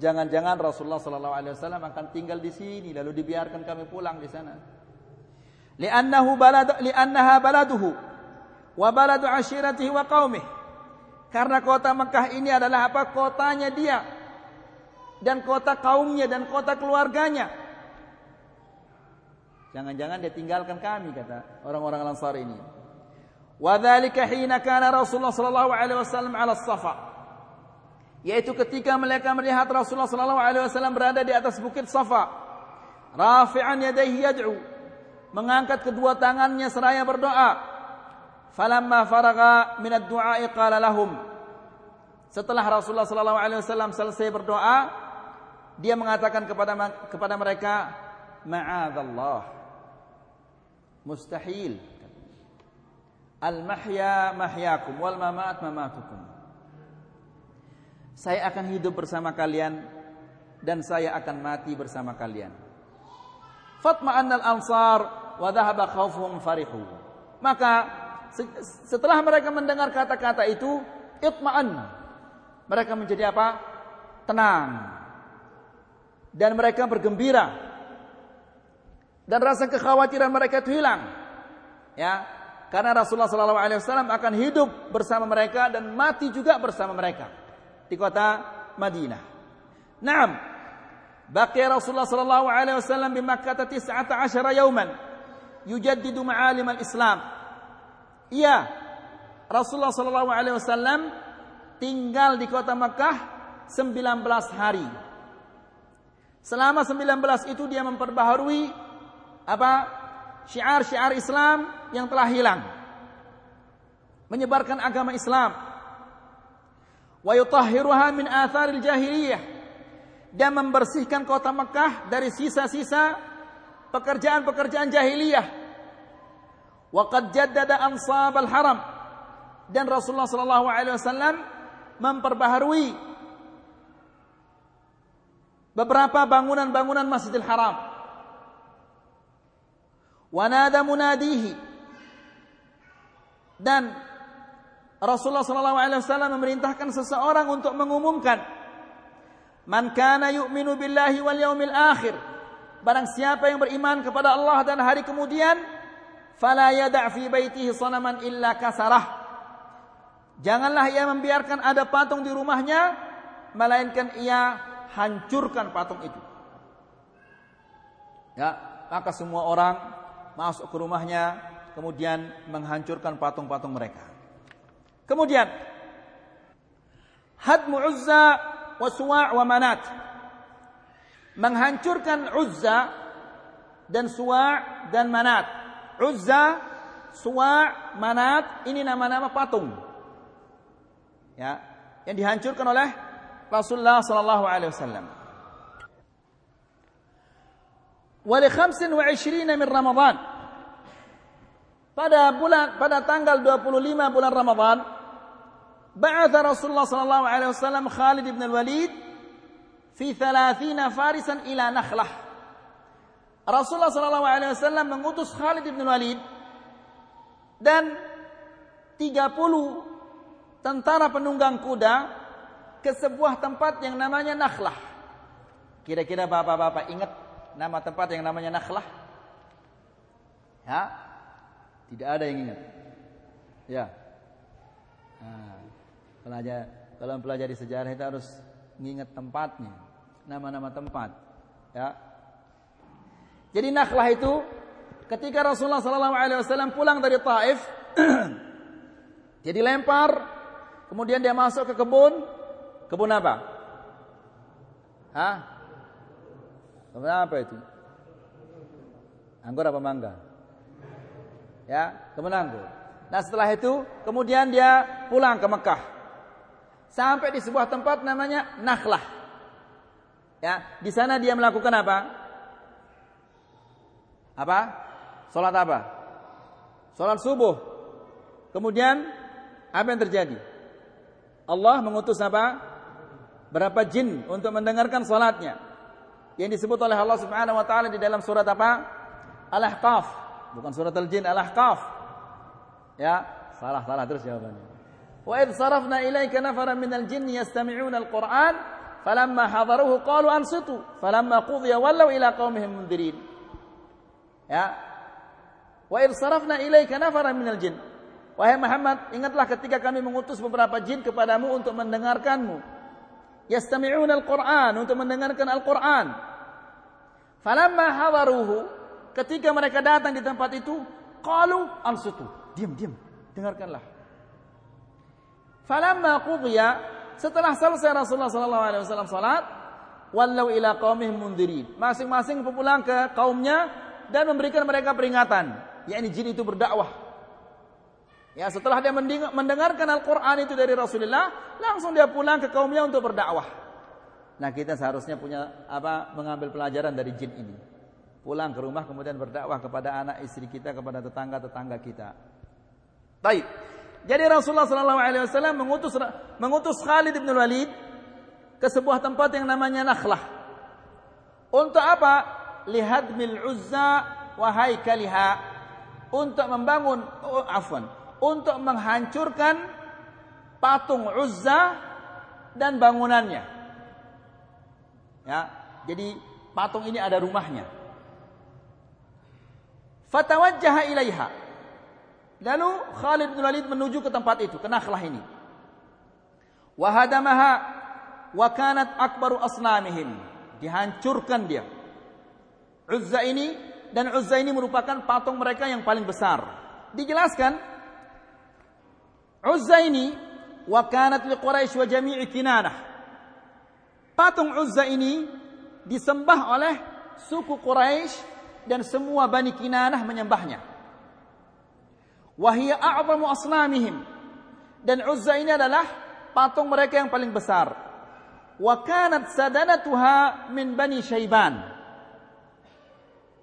Jangan-jangan Rasulullah sallallahu alaihi wasallam akan tinggal di sini lalu dibiarkan kami pulang di sana. Li'annahu balad li'annaha baladuhu wa baladu ashiratihi wa qaumih. Karena kota Mekah ini adalah apa? Kotanya dia, dan kota kaumnya dan kota keluarganya. Jangan-jangan dia tinggalkan kami kata orang-orang Ansar ini. Dzalika hina kana Rasulullah sallallahu alaihi wasallam ala Safa. Yaitu ketika mereka melihat Rasulullah sallallahu alaihi wasallam berada di atas bukit Safa. Rafi'an yadayhi yad'u. Mengangkat kedua tangannya seraya berdoa. Falamma faraga min ad-du'a qala lahum Setelah Rasulullah sallallahu alaihi wasallam selesai berdoa, dia mengatakan kepada kepada mereka, "Ma'adzallah." Mustahil. Al-mahya mahyakum wal mamat mamatukum. Saya akan hidup bersama kalian dan saya akan mati bersama kalian. Fatma'anna al-ansar wa dhahaba khawfuhum farihu. Maka setelah mereka mendengar kata-kata itu, itma'an mereka menjadi apa? Tenang. Dan mereka bergembira. Dan rasa kekhawatiran mereka itu hilang. Ya, karena Rasulullah SAW akan hidup bersama mereka dan mati juga bersama mereka di kota Madinah. Naam. Baqiya Rasulullah wasallam di Makkah 19 yawman yujaddidu ma'alim al-Islam. Iya. Rasulullah wasallam tinggal di kota Mekah 19 hari. Selama 19 itu dia memperbaharui apa? syiar-syiar Islam yang telah hilang. Menyebarkan agama Islam. Wa yutahhiruha min atharil jahiliyah. Dan membersihkan kota Mekah dari sisa-sisa pekerjaan-pekerjaan jahiliyah. Wa qad jaddada ansab al-haram. Dan Rasulullah sallallahu alaihi wasallam memperbaharui beberapa bangunan-bangunan Masjidil Haram. Wanada munadihi dan Rasulullah wasallam memerintahkan seseorang untuk mengumumkan Man kana yu'minu billahi wal yaumil akhir barang siapa yang beriman kepada Allah dan hari kemudian fala yada' fi baitihi sanaman illa kasarah Janganlah ia membiarkan ada patung di rumahnya, melainkan ia hancurkan patung itu. Ya, maka semua orang masuk ke rumahnya, kemudian menghancurkan patung-patung mereka. Kemudian, hadmu Uzza wa Suwa' wa Manat. Menghancurkan Uzza dan Suwa' dan Manat. Uzza, Suwa', Manat ini nama-nama patung ya yang dihancurkan oleh Rasulullah sallallahu alaihi wasallam. Wa li 25 min Ramadan pada bulan pada tanggal 25 bulan Ramadan ba'atha Rasulullah sallallahu alaihi wasallam Khalid bin Al-Walid fi 30 farisan ila Nakhlah. Rasulullah sallallahu alaihi wasallam mengutus Khalid bin Al-Walid dan 30 tentara penunggang kuda ke sebuah tempat yang namanya Nakhlah. Kira-kira bapak-bapak ingat nama tempat yang namanya Nakhlah? Ya? Tidak ada yang ingat. Ya. Nah, pelajar kalau mempelajari sejarah itu harus mengingat tempatnya, nama-nama tempat. Ya. Jadi Nakhlah itu ketika Rasulullah SAW pulang dari Taif, jadi lempar Kemudian dia masuk ke kebun. Kebun apa? Hah? Kebun apa itu? Anggur apa mangga? Ya, kebun anggur. Nah setelah itu kemudian dia pulang ke Mekah. Sampai di sebuah tempat namanya Nakhlah. Ya, di sana dia melakukan apa? Apa? Salat apa? Salat subuh. Kemudian apa yang terjadi? Allah mengutus apa? Berapa jin untuk mendengarkan salatnya. Yang disebut oleh Allah Subhanahu wa taala di dalam surat apa? Al-Ahqaf. Bukan surat Al-Jin, Al-Ahqaf. Ya, salah salah terus jawabannya. Wa id sarafna ilaika nafaran minal jin yastami'una al-Qur'an falamma hadaruhu qalu ansitu falamma qudiya wallaw ila qaumihim mundirin. Ya. Wa id sarafna ilaika nafaran minal jin Wahai Muhammad, ingatlah ketika kami mengutus beberapa jin kepadamu untuk mendengarkanmu. Yastami'un al-Qur'an untuk mendengarkan Al-Qur'an. Falamma hadaruhu, ketika mereka datang di tempat itu, qalu ansutu. Diam, diam, dengarkanlah. Falamma qudiya, setelah selesai Rasulullah sallallahu alaihi wasallam salat, wallau ila qaumihim mundirin. Masing-masing pulang ke kaumnya dan memberikan mereka peringatan. yakni jin itu berdakwah Ya, setelah dia mendengarkan Al-Qur'an itu dari Rasulullah, langsung dia pulang ke kaumnya untuk berdakwah. Nah, kita seharusnya punya apa? mengambil pelajaran dari jin ini. Pulang ke rumah kemudian berdakwah kepada anak istri kita, kepada tetangga-tetangga kita. Baik. Jadi Rasulullah sallallahu alaihi wasallam mengutus mengutus Khalid bin Walid ke sebuah tempat yang namanya Nakhlah. Untuk apa? Lihat mil Uzza wa haikaliha. Untuk membangun oh, afwan, untuk menghancurkan patung Uzza dan bangunannya. Ya, jadi patung ini ada rumahnya. Fatawajjaha ilaiha. Lalu Khalid bin Walid menuju ke tempat itu, ke Nakhlah ini. Wahadamaha wa kanat akbaru asnamihim. Dihancurkan dia. Uzza ini dan Uzza ini merupakan patung mereka yang paling besar. Dijelaskan Uzza ini wa kanat li Quraisy wa jami'i Kinanah. Patung Uzza ini disembah oleh suku Quraisy dan semua Bani Kinanah menyembahnya. Wahia a'zamu asnamihim. Dan Uzza ini adalah patung mereka yang paling besar. Wa kanat sadanatuha min bani Syaiban.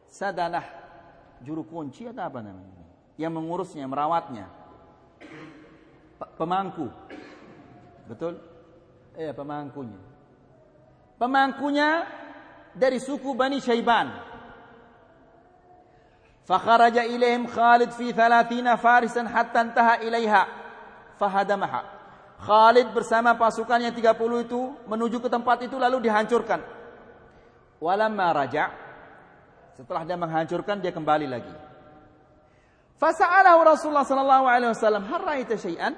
Sadanah juru kunci atau apa namanya? Yang mengurusnya merawatnya. Pemangku. Betul? Eh pemangkunya. Pemangkunya dari suku Bani Syaiban Fakharaja ilaihim Khalid fi thalathina farisan hatta antaha ilaiha fahadamaha. Khalid bersama pasukannya 30 itu menuju ke tempat itu lalu dihancurkan. Walamma raja setelah dia menghancurkan dia kembali lagi. Fasa'alahu Rasulullah sallallahu alaihi wasallam, "Hal ra'aita syai'an?"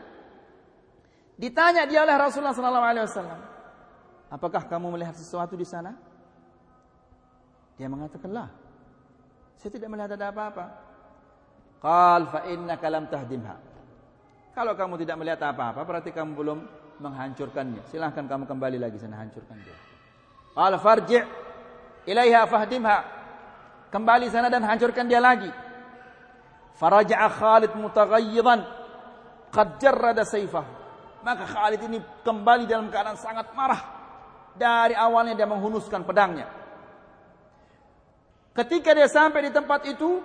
Ditanya dia oleh Rasulullah sallallahu alaihi wasallam, "Apakah kamu melihat sesuatu di sana?" Dia mengatakan, "La." Saya tidak melihat ada apa-apa. Qal fa innaka lam tahdimha. Kalau kamu tidak melihat apa-apa berarti kamu belum menghancurkannya. Silahkan kamu kembali lagi sana hancurkan dia. Qal farji' ilaiha fahdimha. Kembali sana dan hancurkan dia lagi. Faraja'a Khalid mutaghayyidan qad jarrada sayfahu. Maka Khalid ini kembali dalam keadaan sangat marah. Dari awalnya dia menghunuskan pedangnya. Ketika dia sampai di tempat itu,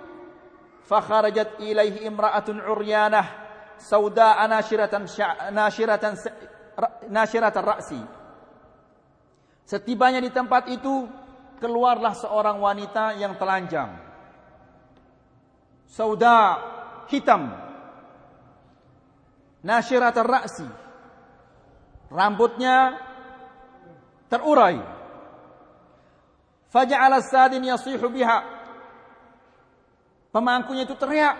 fakharajat ilaihi imra'atun uryanah sauda'a nashiratan nashiratan nashiratan ra'si. Setibanya di tempat itu, keluarlah seorang wanita yang telanjang. Sauda hitam. Nashiratan ra'si. Rambutnya terurai Faja'ala sadin yasihu biha. Pemangkunya itu teriak.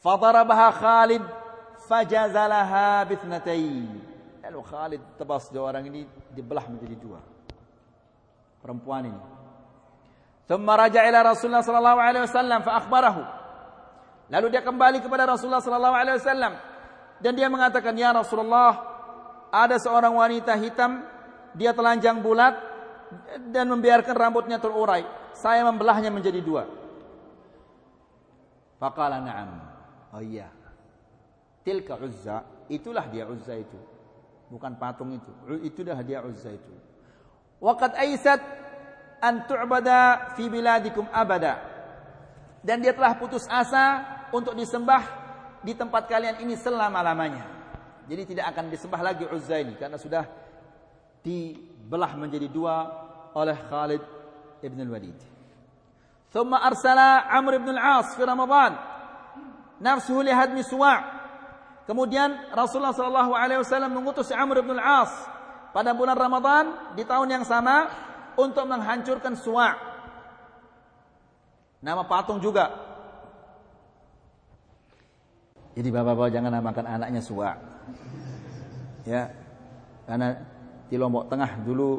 Fadarabaha Khalid fajazalaha bithnatain. Lalu Khalid tebas dua orang ini dibelah menjadi dua. Perempuan ini. Thumma raja ila Rasulullah sallallahu alaihi wasallam fa akhbarahu. Lalu dia kembali kepada Rasulullah sallallahu alaihi wasallam dan dia mengatakan, "Ya Rasulullah, ada seorang wanita hitam, dia telanjang bulat, dan membiarkan rambutnya terurai. Saya membelahnya menjadi dua. Faqala na'am. Oh iya. Tilka Uzza, itulah dia Uzza itu. Bukan patung itu. Itulah dia Uzza itu. Waqad aisat an tu'bada fi biladikum abada. Dan dia telah putus asa untuk disembah di tempat kalian ini selama-lamanya. Jadi tidak akan disembah lagi Uzza ini karena sudah dibelah menjadi dua oleh Khalid ibn al-Walid. ثم أرسل عمرو بن العاص في رمضان نفسه لهدم سواع. Kemudian Rasulullah sallallahu alaihi wasallam mengutus Amr bin al-As pada bulan Ramadan di tahun yang sama untuk menghancurkan Suwa. Nama patung juga. Jadi bapak-bapak jangan namakan anaknya Suwa. Ya. Karena di Lombok Tengah dulu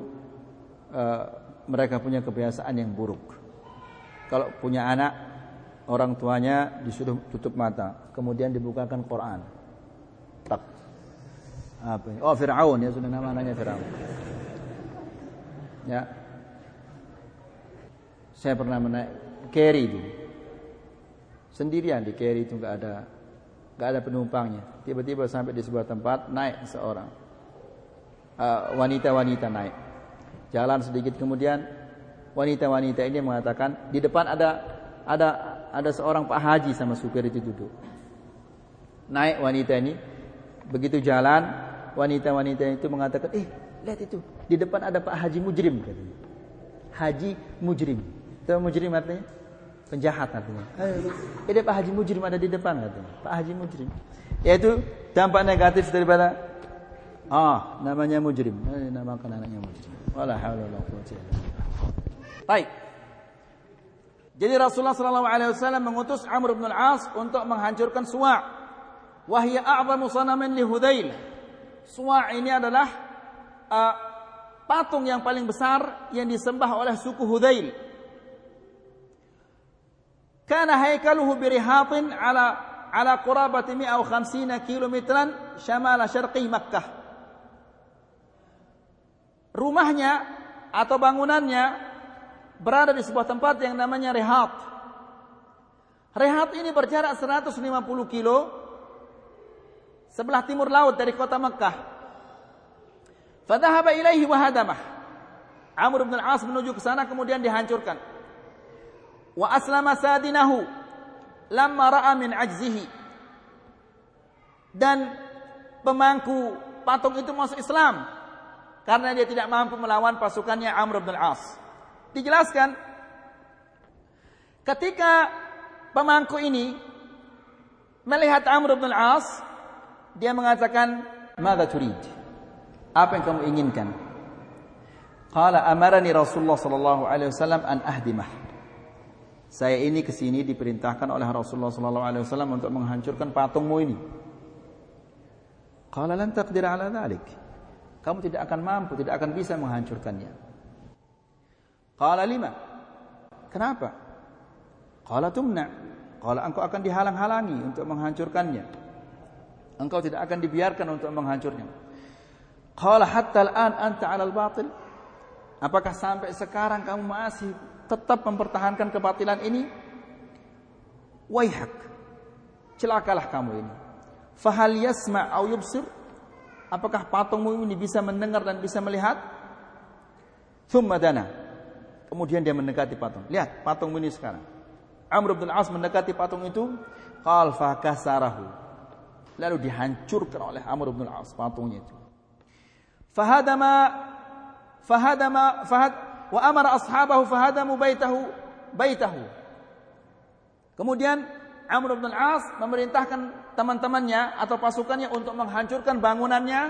uh, mereka punya kebiasaan yang buruk. Kalau punya anak, orang tuanya disuruh tutup mata, kemudian dibukakan Quran. Tak. Apa? Oh, Firaun ya sudah nama anaknya Firaun. Ya. Saya pernah menaik carry itu. Sendirian di carry itu nggak ada nggak ada penumpangnya. Tiba-tiba sampai di sebuah tempat naik seorang wanita-wanita uh, naik. Jalan sedikit kemudian wanita-wanita ini mengatakan di depan ada ada ada seorang Pak Haji sama supir itu duduk. Naik wanita ini begitu jalan wanita-wanita itu mengatakan, "Eh, lihat itu, di depan ada Pak Haji Mujrim," katanya. Haji Mujrim. Tahu Mujrim artinya? Penjahat artinya. Eh, Pak Haji Mujrim ada di depan katanya. Pak Haji Mujrim. Yaitu dampak negatif daripada ah, namanya Mujrim. Eh, namakan anaknya Mujrim. Wala haula wala quwwata illa Baik. Jadi Rasulullah sallallahu alaihi wasallam mengutus Amr bin Al-As untuk menghancurkan Suwa'. Wahya a'zamu sanamin li Hudail. Suwa' ini adalah uh, patung yang paling besar yang disembah oleh suku Hudail. Kana haikaluhu birihatin ala ala qurabati 150 kilometran shamala syarqi Makkah. Rumahnya atau bangunannya berada di sebuah tempat yang namanya Rehat. Rehat ini berjarak 150 kilo sebelah timur laut dari kota Mekah. Fadhahaba ilaihi wa hadamah. Amr bin al-As menuju ke sana kemudian dihancurkan. Wa aslama sadinahu lamma ra'a min ajzihi. Dan pemangku patung itu masuk Islam karena dia tidak mampu melawan pasukannya Amr bin al-As dijelaskan ketika pemangku ini melihat Amr bin Al-As dia mengatakan "Mada turid?" Apa yang kamu inginkan? Qala amarani Rasulullah sallallahu alaihi wasallam an ahdimah. Saya ini ke sini diperintahkan oleh Rasulullah sallallahu alaihi wasallam untuk menghancurkan patungmu ini. Qala lan taqdir ala dhalik. Kamu tidak akan mampu, tidak akan bisa menghancurkannya. Qala lima. Kenapa? Qala tumna. Qala engkau akan dihalang-halangi untuk menghancurkannya. Engkau tidak akan dibiarkan untuk menghancurnya. Qala hatta al-an anta al-batil? Apakah sampai sekarang kamu masih tetap mempertahankan kebatilan ini? Waihak. Celakalah kamu ini. Fahal yasma' au yubsir? Apakah patungmu ini bisa mendengar dan bisa melihat? Thumma dana. Kemudian dia mendekati patung. Lihat patung ini sekarang. Amr bin As mendekati patung itu, qal fakasarahu. Lalu dihancurkan oleh Amr bin As patungnya itu. Fahadama fahadama fahad wa amara ashabahu fahadamu baitahu baitahu. Kemudian Amr bin As memerintahkan teman-temannya atau pasukannya untuk menghancurkan bangunannya?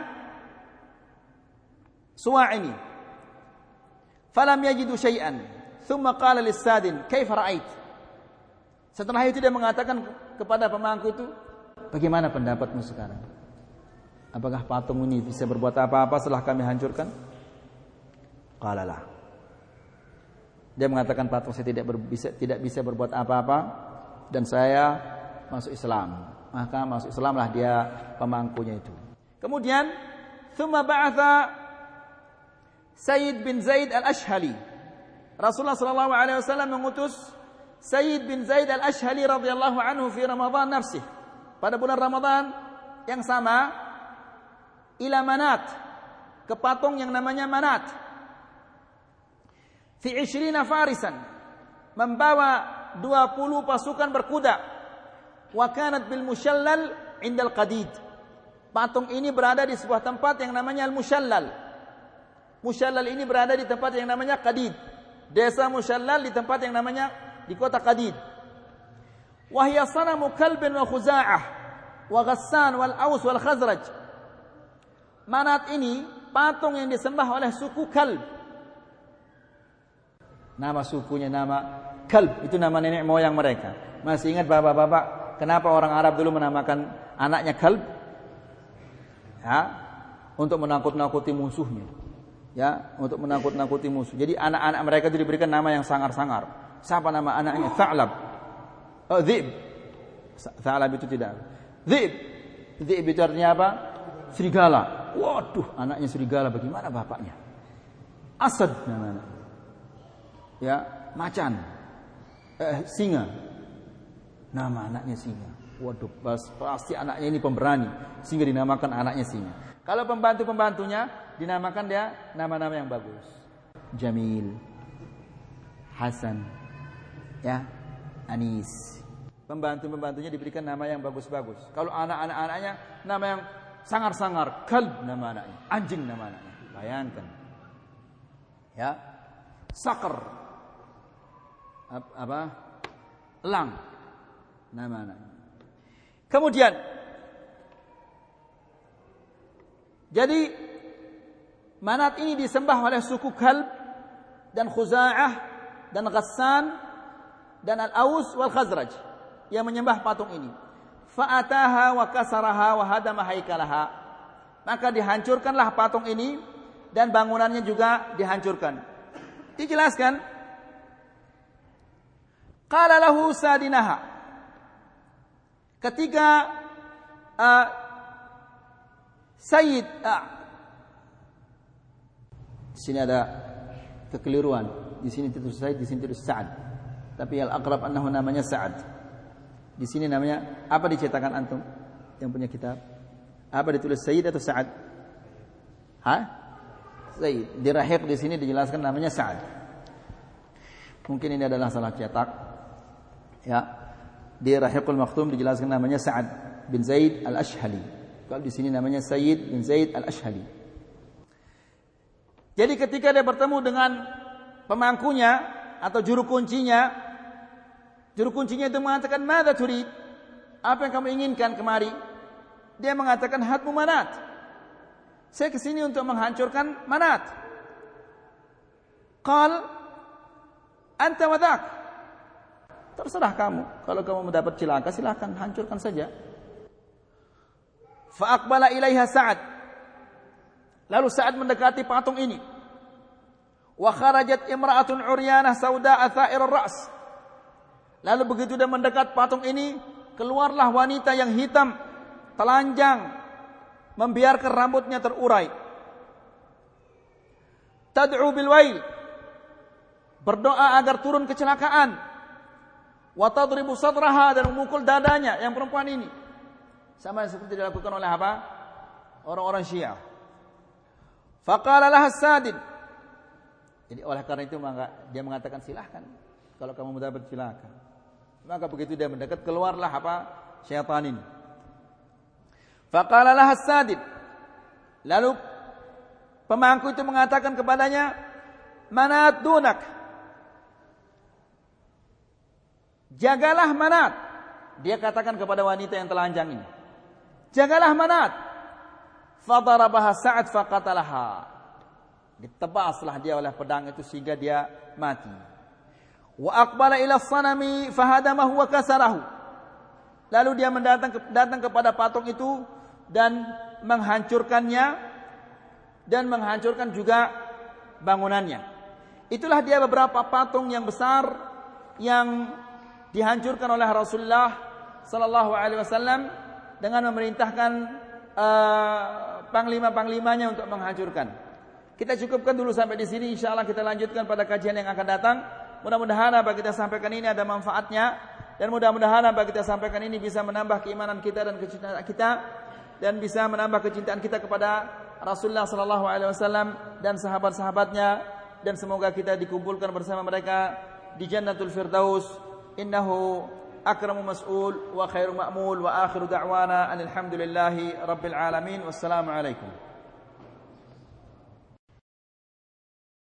Suwa ini. Falam yajidu syai'an. Thumma qala lis-sadin kaifa ra'ait? Setelah itu dia mengatakan kepada pemangku itu bagaimana pendapatmu sekarang? Apakah patung ini bisa berbuat apa-apa setelah kami hancurkan? Qala dia mengatakan patung saya tidak bisa tidak bisa berbuat apa-apa dan saya masuk Islam maka masuk Islamlah dia pemangkunya itu kemudian thumma ba'atha Sayyid bin Zaid al-Ashhali. Rasulullah sallallahu alaihi wasallam mengutus Sayyid bin Zaid al-Ashhali radhiyallahu anhu fi Ramadan nafsih. Pada bulan Ramadan yang sama ila Manat ke patung yang namanya Manat. Fi 20 farisan membawa 20 pasukan berkuda. Wa kanat bil mushallal indal qadid. Patung ini berada di sebuah tempat yang namanya al-mushallal Musyallal ini berada di tempat yang namanya Qadid. Desa Musyallal di tempat yang namanya di kota Qadid. Wahya sanamu kalbin wa khuza'ah wa ghassan wal aus wal khazraj. Manat ini patung yang disembah oleh suku Kalb. Nama sukunya nama Kalb, itu nama nenek moyang mereka. Masih ingat bapak-bapak kenapa orang Arab dulu menamakan anaknya Kalb? Ya, untuk menakut-nakuti musuhnya ya untuk menakut-nakuti musuh. Jadi anak-anak mereka itu diberikan nama yang sangar-sangar. Siapa nama anaknya? Tha'lab. Oh, Dhib. Tha'lab itu tidak. Dhib. Dhib itu artinya apa? Serigala. Waduh, anaknya serigala bagaimana bapaknya? Asad namanya. Ya, macan. Eh, singa. Nama anaknya singa. Waduh, pasti anaknya ini pemberani sehingga dinamakan anaknya singa. Kalau pembantu-pembantunya dinamakan dia nama-nama yang bagus. Jamil, Hasan, ya, Anis. Pembantu-pembantunya diberikan nama yang bagus-bagus. Kalau anak-anak anaknya nama yang sangar-sangar, kalb nama anaknya, anjing nama anaknya. Bayangkan. Ya. Sakar. Apa? Lang nama anaknya. Kemudian jadi Manat ini disembah oleh suku Kalb dan Khuza'ah dan Ghassan dan Al-Aus wal Khazraj yang menyembah patung ini. Fa'ataha wa kasaraha wa hadama haikalaha. Maka dihancurkanlah patung ini dan bangunannya juga dihancurkan. Dijelaskan. Qala lahu sadinaha. Ketika uh, Sayyid uh, sini ada kekeliruan. Di sini terus Sayyid, di sini terus Sa'ad. Tapi al-aqrab annahu namanya Sa'ad. Di sini namanya apa dicetakan antum yang punya kitab? Apa ditulis Sayyid atau Sa'ad? Hah? Sayyid. Di rahik di sini dijelaskan namanya Sa'ad. Mungkin ini adalah salah cetak. Ya, di Rahiqul Maktum dijelaskan namanya Sa'ad bin Zaid Al-Ashhali. Kalau di sini namanya Sayyid bin Zaid Al-Ashhali. Jadi ketika dia bertemu dengan pemangkunya atau juru kuncinya, juru kuncinya itu mengatakan, "Mada turid?" Apa yang kamu inginkan kemari? Dia mengatakan, "Hatmu manat." Saya ke sini untuk menghancurkan manat. Qal, "Anta wadak." Terserah kamu. Kalau kamu mendapat cilaka silahkan hancurkan saja. Fa'aqbala ilaiha Sa'ad. Lalu Sa'ad mendekati patung ini. Wa kharajat imra'atun uryanah sauda'a tha'ir ras. Lalu begitu dia mendekat patung ini, keluarlah wanita yang hitam, telanjang, membiarkan rambutnya terurai. Tad'u bil wail. Berdoa agar turun kecelakaan wa tadribu sadraha dan memukul dadanya yang perempuan ini. Sama seperti dilakukan oleh apa? Orang-orang Syiah. Faqala laha sadid. Jadi oleh karena itu maka dia mengatakan silahkan kalau kamu mendapat silakan. Maka begitu dia mendekat keluarlah apa? Syaitan ini. Faqala laha sadid. Lalu pemangku itu mengatakan kepadanya, "Manat dunak." Jagalah manat. Dia katakan kepada wanita yang telanjang ini. Jagalah manat. Fadarabaha Sa'ad faqatalaha. Ditebaslah dia oleh pedang itu sehingga dia mati. Wa aqbala ila sanami fahadamahu wa kasarahu. Lalu dia mendatang datang kepada patung itu dan menghancurkannya dan menghancurkan juga bangunannya. Itulah dia beberapa patung yang besar yang dihancurkan oleh Rasulullah sallallahu alaihi wasallam dengan memerintahkan uh, panglima-panglimanya untuk menghancurkan. Kita cukupkan dulu sampai di sini. Insyaallah kita lanjutkan pada kajian yang akan datang. Mudah-mudahan apa kita sampaikan ini ada manfaatnya. Dan mudah-mudahan apa kita sampaikan ini bisa menambah keimanan kita dan kecintaan kita. Dan bisa menambah kecintaan kita kepada Rasulullah sallallahu alaihi wasallam dan sahabat-sahabatnya. Dan semoga kita dikumpulkan bersama mereka di Jannatul Firdaus إنه أكرم مسؤول وخير مأمول وآخر دعوانا أن الحمد لله رب العالمين والسلام عليكم.